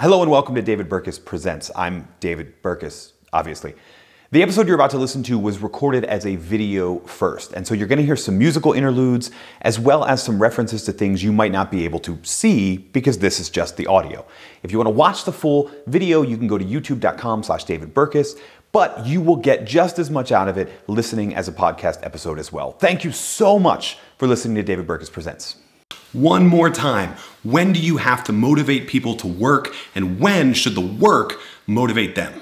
Hello and welcome to David Burkus Presents. I'm David Burkus, obviously. The episode you're about to listen to was recorded as a video first, and so you're going to hear some musical interludes as well as some references to things you might not be able to see because this is just the audio. If you want to watch the full video, you can go to youtube.com slash David Burkus, but you will get just as much out of it listening as a podcast episode as well. Thank you so much for listening to David Burkus Presents. One more time. When do you have to motivate people to work, and when should the work motivate them?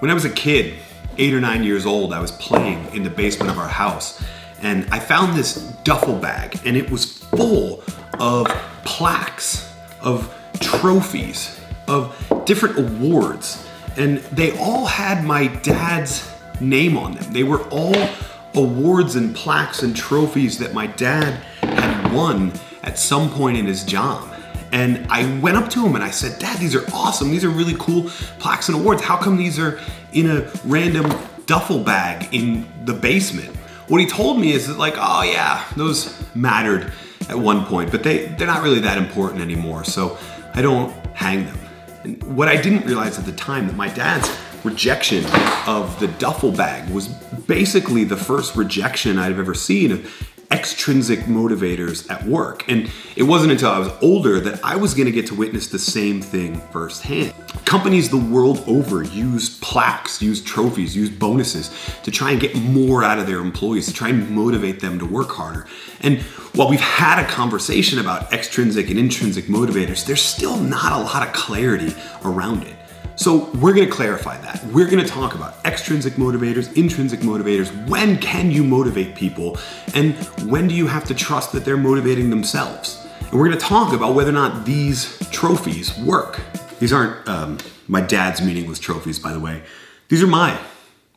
When I was a kid, eight or nine years old, I was playing in the basement of our house, and I found this duffel bag, and it was full of plaques, of trophies, of different awards, and they all had my dad's name on them. They were all awards and plaques and trophies that my dad had won at some point in his job. And I went up to him and I said, Dad, these are awesome. These are really cool plaques and awards. How come these are in a random duffel bag in the basement? What he told me is that, like, oh yeah, those mattered at one point, but they, they're not really that important anymore. So I don't hang them. And what I didn't realize at the time that my dad's rejection of the duffel bag was basically the first rejection I've ever seen of extrinsic motivators at work. And it wasn't until I was older that I was gonna get to witness the same thing firsthand. Companies the world over use plaques, use trophies, use bonuses to try and get more out of their employees, to try and motivate them to work harder. And while we've had a conversation about extrinsic and intrinsic motivators, there's still not a lot of clarity around it. So we're gonna clarify that. We're gonna talk about extrinsic motivators, intrinsic motivators. When can you motivate people? And when do you have to trust that they're motivating themselves? And we're gonna talk about whether or not these trophies work. These aren't um, my dad's meaningless trophies, by the way. These are my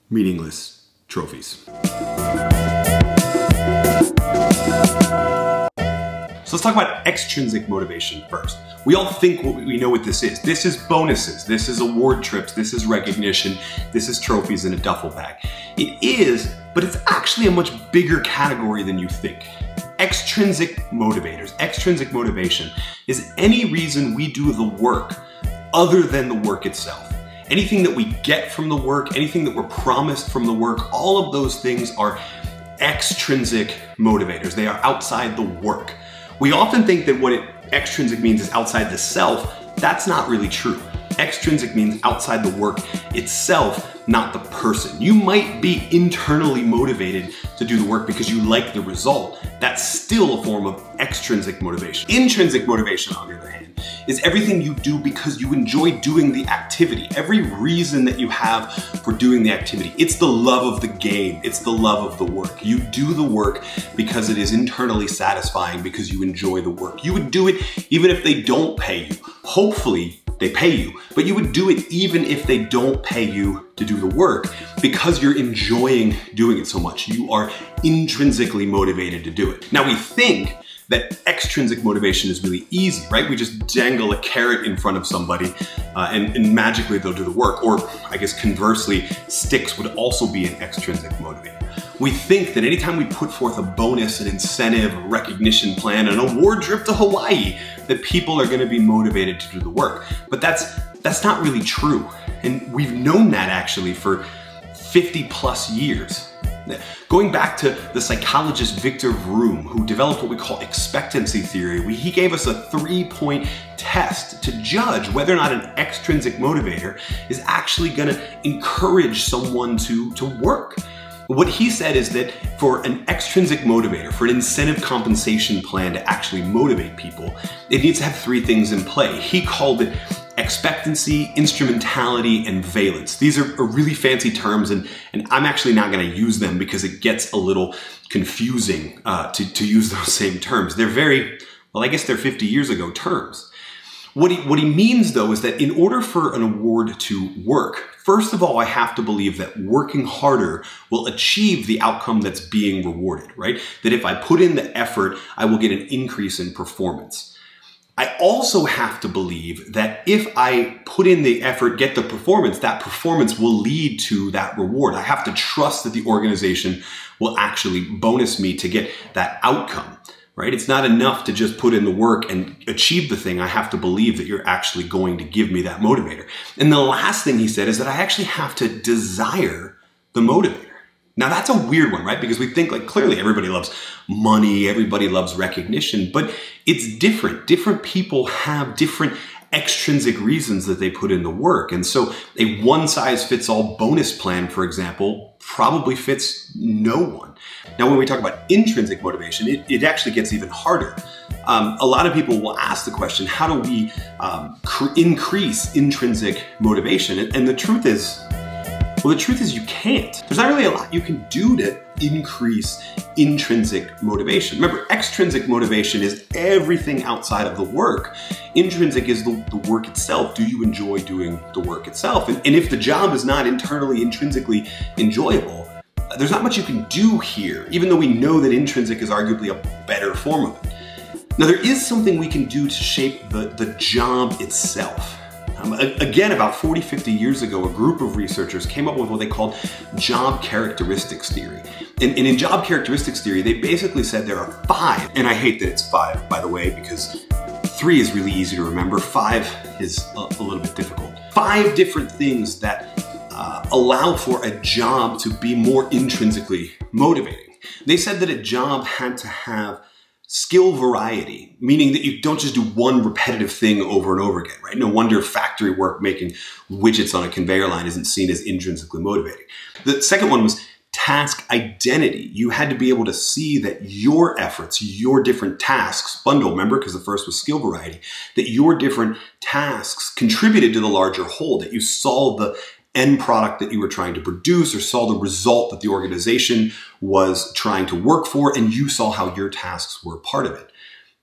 meaningless trophies. So let's talk about extrinsic motivation first. We all think we know what this is. This is bonuses, this is award trips, this is recognition, this is trophies in a duffel bag. It is, but it's actually a much bigger category than you think. Extrinsic motivators, extrinsic motivation is any reason we do the work other than the work itself. Anything that we get from the work, anything that we're promised from the work, all of those things are extrinsic motivators. They are outside the work. We often think that what it, extrinsic means is outside the self. That's not really true. Extrinsic means outside the work itself, not the person. You might be internally motivated to do the work because you like the result. That's still a form of extrinsic motivation. Intrinsic motivation, on the other hand, is everything you do because you enjoy doing the activity. Every reason that you have for doing the activity. It's the love of the game. It's the love of the work. You do the work because it is internally satisfying because you enjoy the work. You would do it even if they don't pay you. Hopefully, they pay you, but you would do it even if they don't pay you to do the work because you're enjoying doing it so much. You are intrinsically motivated to do it. Now, we think that extrinsic motivation is really easy, right? We just dangle a carrot in front of somebody uh, and, and magically they'll do the work. Or I guess conversely, sticks would also be an extrinsic motivator. We think that anytime we put forth a bonus, an incentive, a recognition plan, an award trip to Hawaii, that people are gonna be motivated to do the work. But that's, that's not really true. And we've known that actually for 50 plus years. Going back to the psychologist Victor Vroom, who developed what we call expectancy theory, he gave us a three point test to judge whether or not an extrinsic motivator is actually going to encourage someone to, to work. What he said is that for an extrinsic motivator, for an incentive compensation plan to actually motivate people, it needs to have three things in play. He called it expectancy, instrumentality, and valence. These are, are really fancy terms, and, and I'm actually not going to use them because it gets a little confusing uh, to, to use those same terms. They're very, well, I guess they're 50 years ago terms. What he, what he means though is that in order for an award to work, first of all, I have to believe that working harder will achieve the outcome that's being rewarded, right? That if I put in the effort, I will get an increase in performance. I also have to believe that if I put in the effort, get the performance, that performance will lead to that reward. I have to trust that the organization will actually bonus me to get that outcome, right? It's not enough to just put in the work and achieve the thing. I have to believe that you're actually going to give me that motivator. And the last thing he said is that I actually have to desire the motivator. Now that's a weird one, right? Because we think like clearly everybody loves money, everybody loves recognition, but it's different. Different people have different extrinsic reasons that they put in the work. And so a one size fits all bonus plan, for example, probably fits no one. Now, when we talk about intrinsic motivation, it, it actually gets even harder. Um, a lot of people will ask the question, how do we um, cr- increase intrinsic motivation? And, and the truth is, well, the truth is you can't. There's not really a lot you can do to increase intrinsic motivation. Remember, extrinsic motivation is everything outside of the work. Intrinsic is the, the work itself. Do you enjoy doing the work itself? And, and if the job is not internally, intrinsically enjoyable, there's not much you can do here, even though we know that intrinsic is arguably a better form of it. Now, there is something we can do to shape the, the job itself. Um, again, about 40, 50 years ago, a group of researchers came up with what they called job characteristics theory. And, and in job characteristics theory, they basically said there are five, and I hate that it's five, by the way, because three is really easy to remember, five is a, a little bit difficult. Five different things that uh, allow for a job to be more intrinsically motivating. They said that a job had to have skill variety, meaning that you don't just do one repetitive thing over and over again, right? No wonder factory work making widgets on a conveyor line isn't seen as intrinsically motivating. The second one was task identity. You had to be able to see that your efforts, your different tasks, bundle, remember, because the first was skill variety, that your different tasks contributed to the larger whole, that you saw the end product that you were trying to produce or saw the result that the organization was trying to work for, and you saw how your tasks were part of it.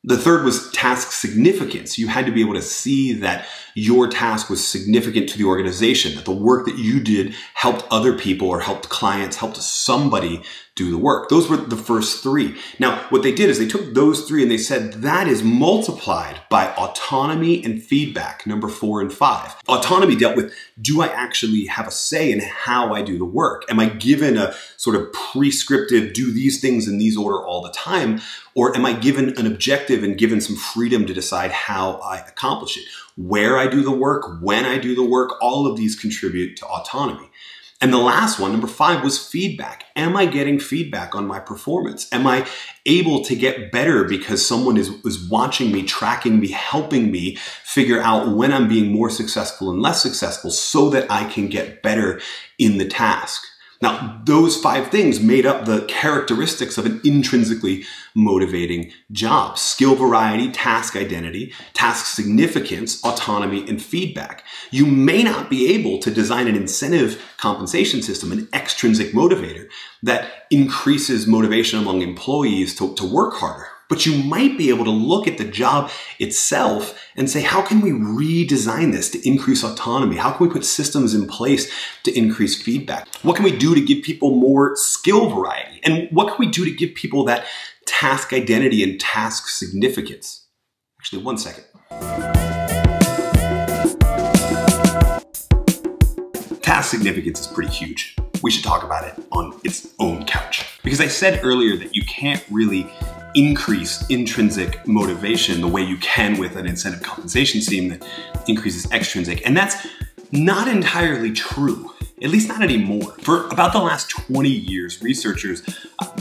The third was task significance. You had to be able to see that your task was significant to the organization, that the work that you did helped other people or helped clients, helped somebody do the work. Those were the first three. Now, what they did is they took those three and they said that is multiplied by autonomy and feedback, number four and five. Autonomy dealt with do I actually have a say in how I do the work? Am I given a sort of prescriptive do these things in these order all the time? Or am I given an objective and given some freedom to decide how I accomplish it? Where I do the work, when I do the work, all of these contribute to autonomy. And the last one, number five, was feedback. Am I getting feedback on my performance? Am I able to get better because someone is, is watching me, tracking me, helping me figure out when I'm being more successful and less successful so that I can get better in the task? Now, those five things made up the characteristics of an intrinsically motivating job. Skill variety, task identity, task significance, autonomy, and feedback. You may not be able to design an incentive compensation system, an extrinsic motivator that increases motivation among employees to, to work harder but you might be able to look at the job itself and say, how can we redesign this to increase autonomy? How can we put systems in place to increase feedback? What can we do to give people more skill variety? And what can we do to give people that task identity and task significance? Actually, one second. Task significance is pretty huge. We should talk about it on its own couch. Because I said earlier that you can't really increase intrinsic motivation the way you can with an incentive compensation scheme that increases extrinsic. And that's not entirely true, at least not anymore. For about the last 20 years, researchers,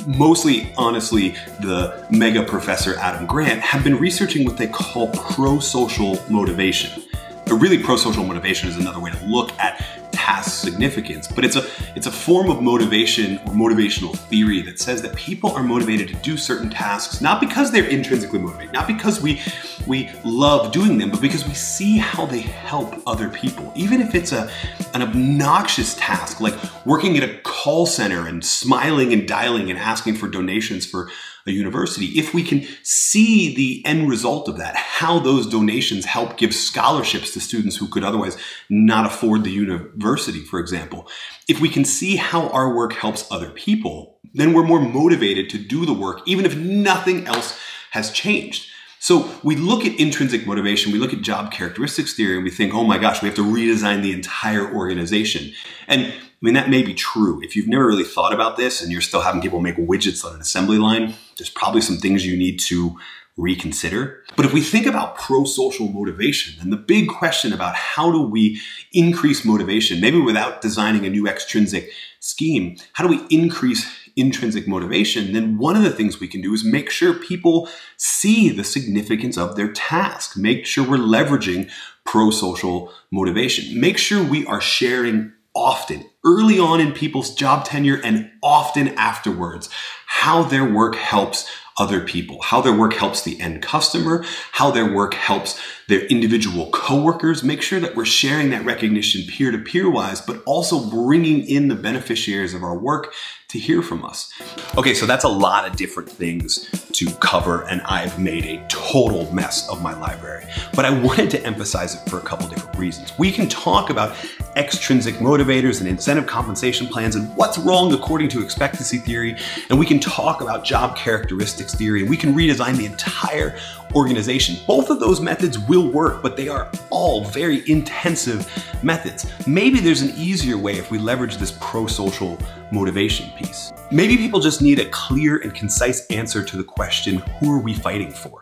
mostly honestly the mega professor Adam Grant, have been researching what they call pro-social motivation. A really pro-social motivation is another way to look at task significance, but it's a it's a form of motivation or motivational theory that says that people are motivated to do certain tasks not because they're intrinsically motivated, not because we we love doing them, but because we see how they help other people. Even if it's a an obnoxious task like working at a call center and smiling and dialing and asking for donations for a university, if we can see the end result of that, how those donations help give scholarships to students who could otherwise not afford the university, for example, if we can see how our work helps other people, then we're more motivated to do the work, even if nothing else has changed. So we look at intrinsic motivation, we look at job characteristics theory, and we think, oh my gosh, we have to redesign the entire organization. And I mean, that may be true. If you've never really thought about this and you're still having people make widgets on an assembly line, there's probably some things you need to reconsider. But if we think about pro social motivation, then the big question about how do we increase motivation, maybe without designing a new extrinsic scheme, how do we increase intrinsic motivation? Then one of the things we can do is make sure people see the significance of their task, make sure we're leveraging pro social motivation, make sure we are sharing often, early on in people's job tenure and often afterwards, how their work helps other people, how their work helps the end customer, how their work helps their individual coworkers. Make sure that we're sharing that recognition peer to peer wise, but also bringing in the beneficiaries of our work to hear from us. Okay, so that's a lot of different things to cover, and I've made a total mess of my library. But I wanted to emphasize it for a couple different reasons. We can talk about extrinsic motivators and incentive compensation plans and what's wrong according to expectancy theory, and we can talk about job characteristics theory, and we can redesign the entire organization. Both of those methods will work, but they are all very intensive methods. Maybe there's an easier way if we leverage this pro social motivation piece. Maybe people just need a clear and concise answer to the question who are we fighting for?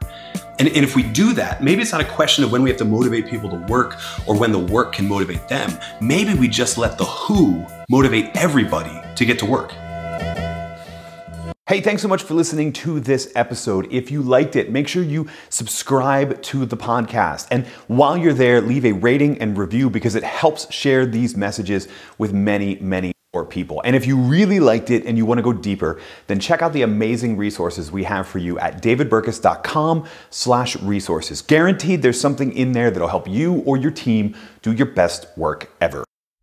And, and, if we do that, maybe it's not a question of when we have to motivate people to work or when the work can motivate them. Maybe we just let the who motivate everybody to get to work. Hey, thanks so much for listening to this episode. If you liked it, make sure you subscribe to the podcast. And while you're there, leave a rating and review because it helps share these messages with many, many more people. And if you really liked it and you want to go deeper, then check out the amazing resources we have for you at davidburkus.com slash resources. Guaranteed there's something in there that'll help you or your team do your best work ever.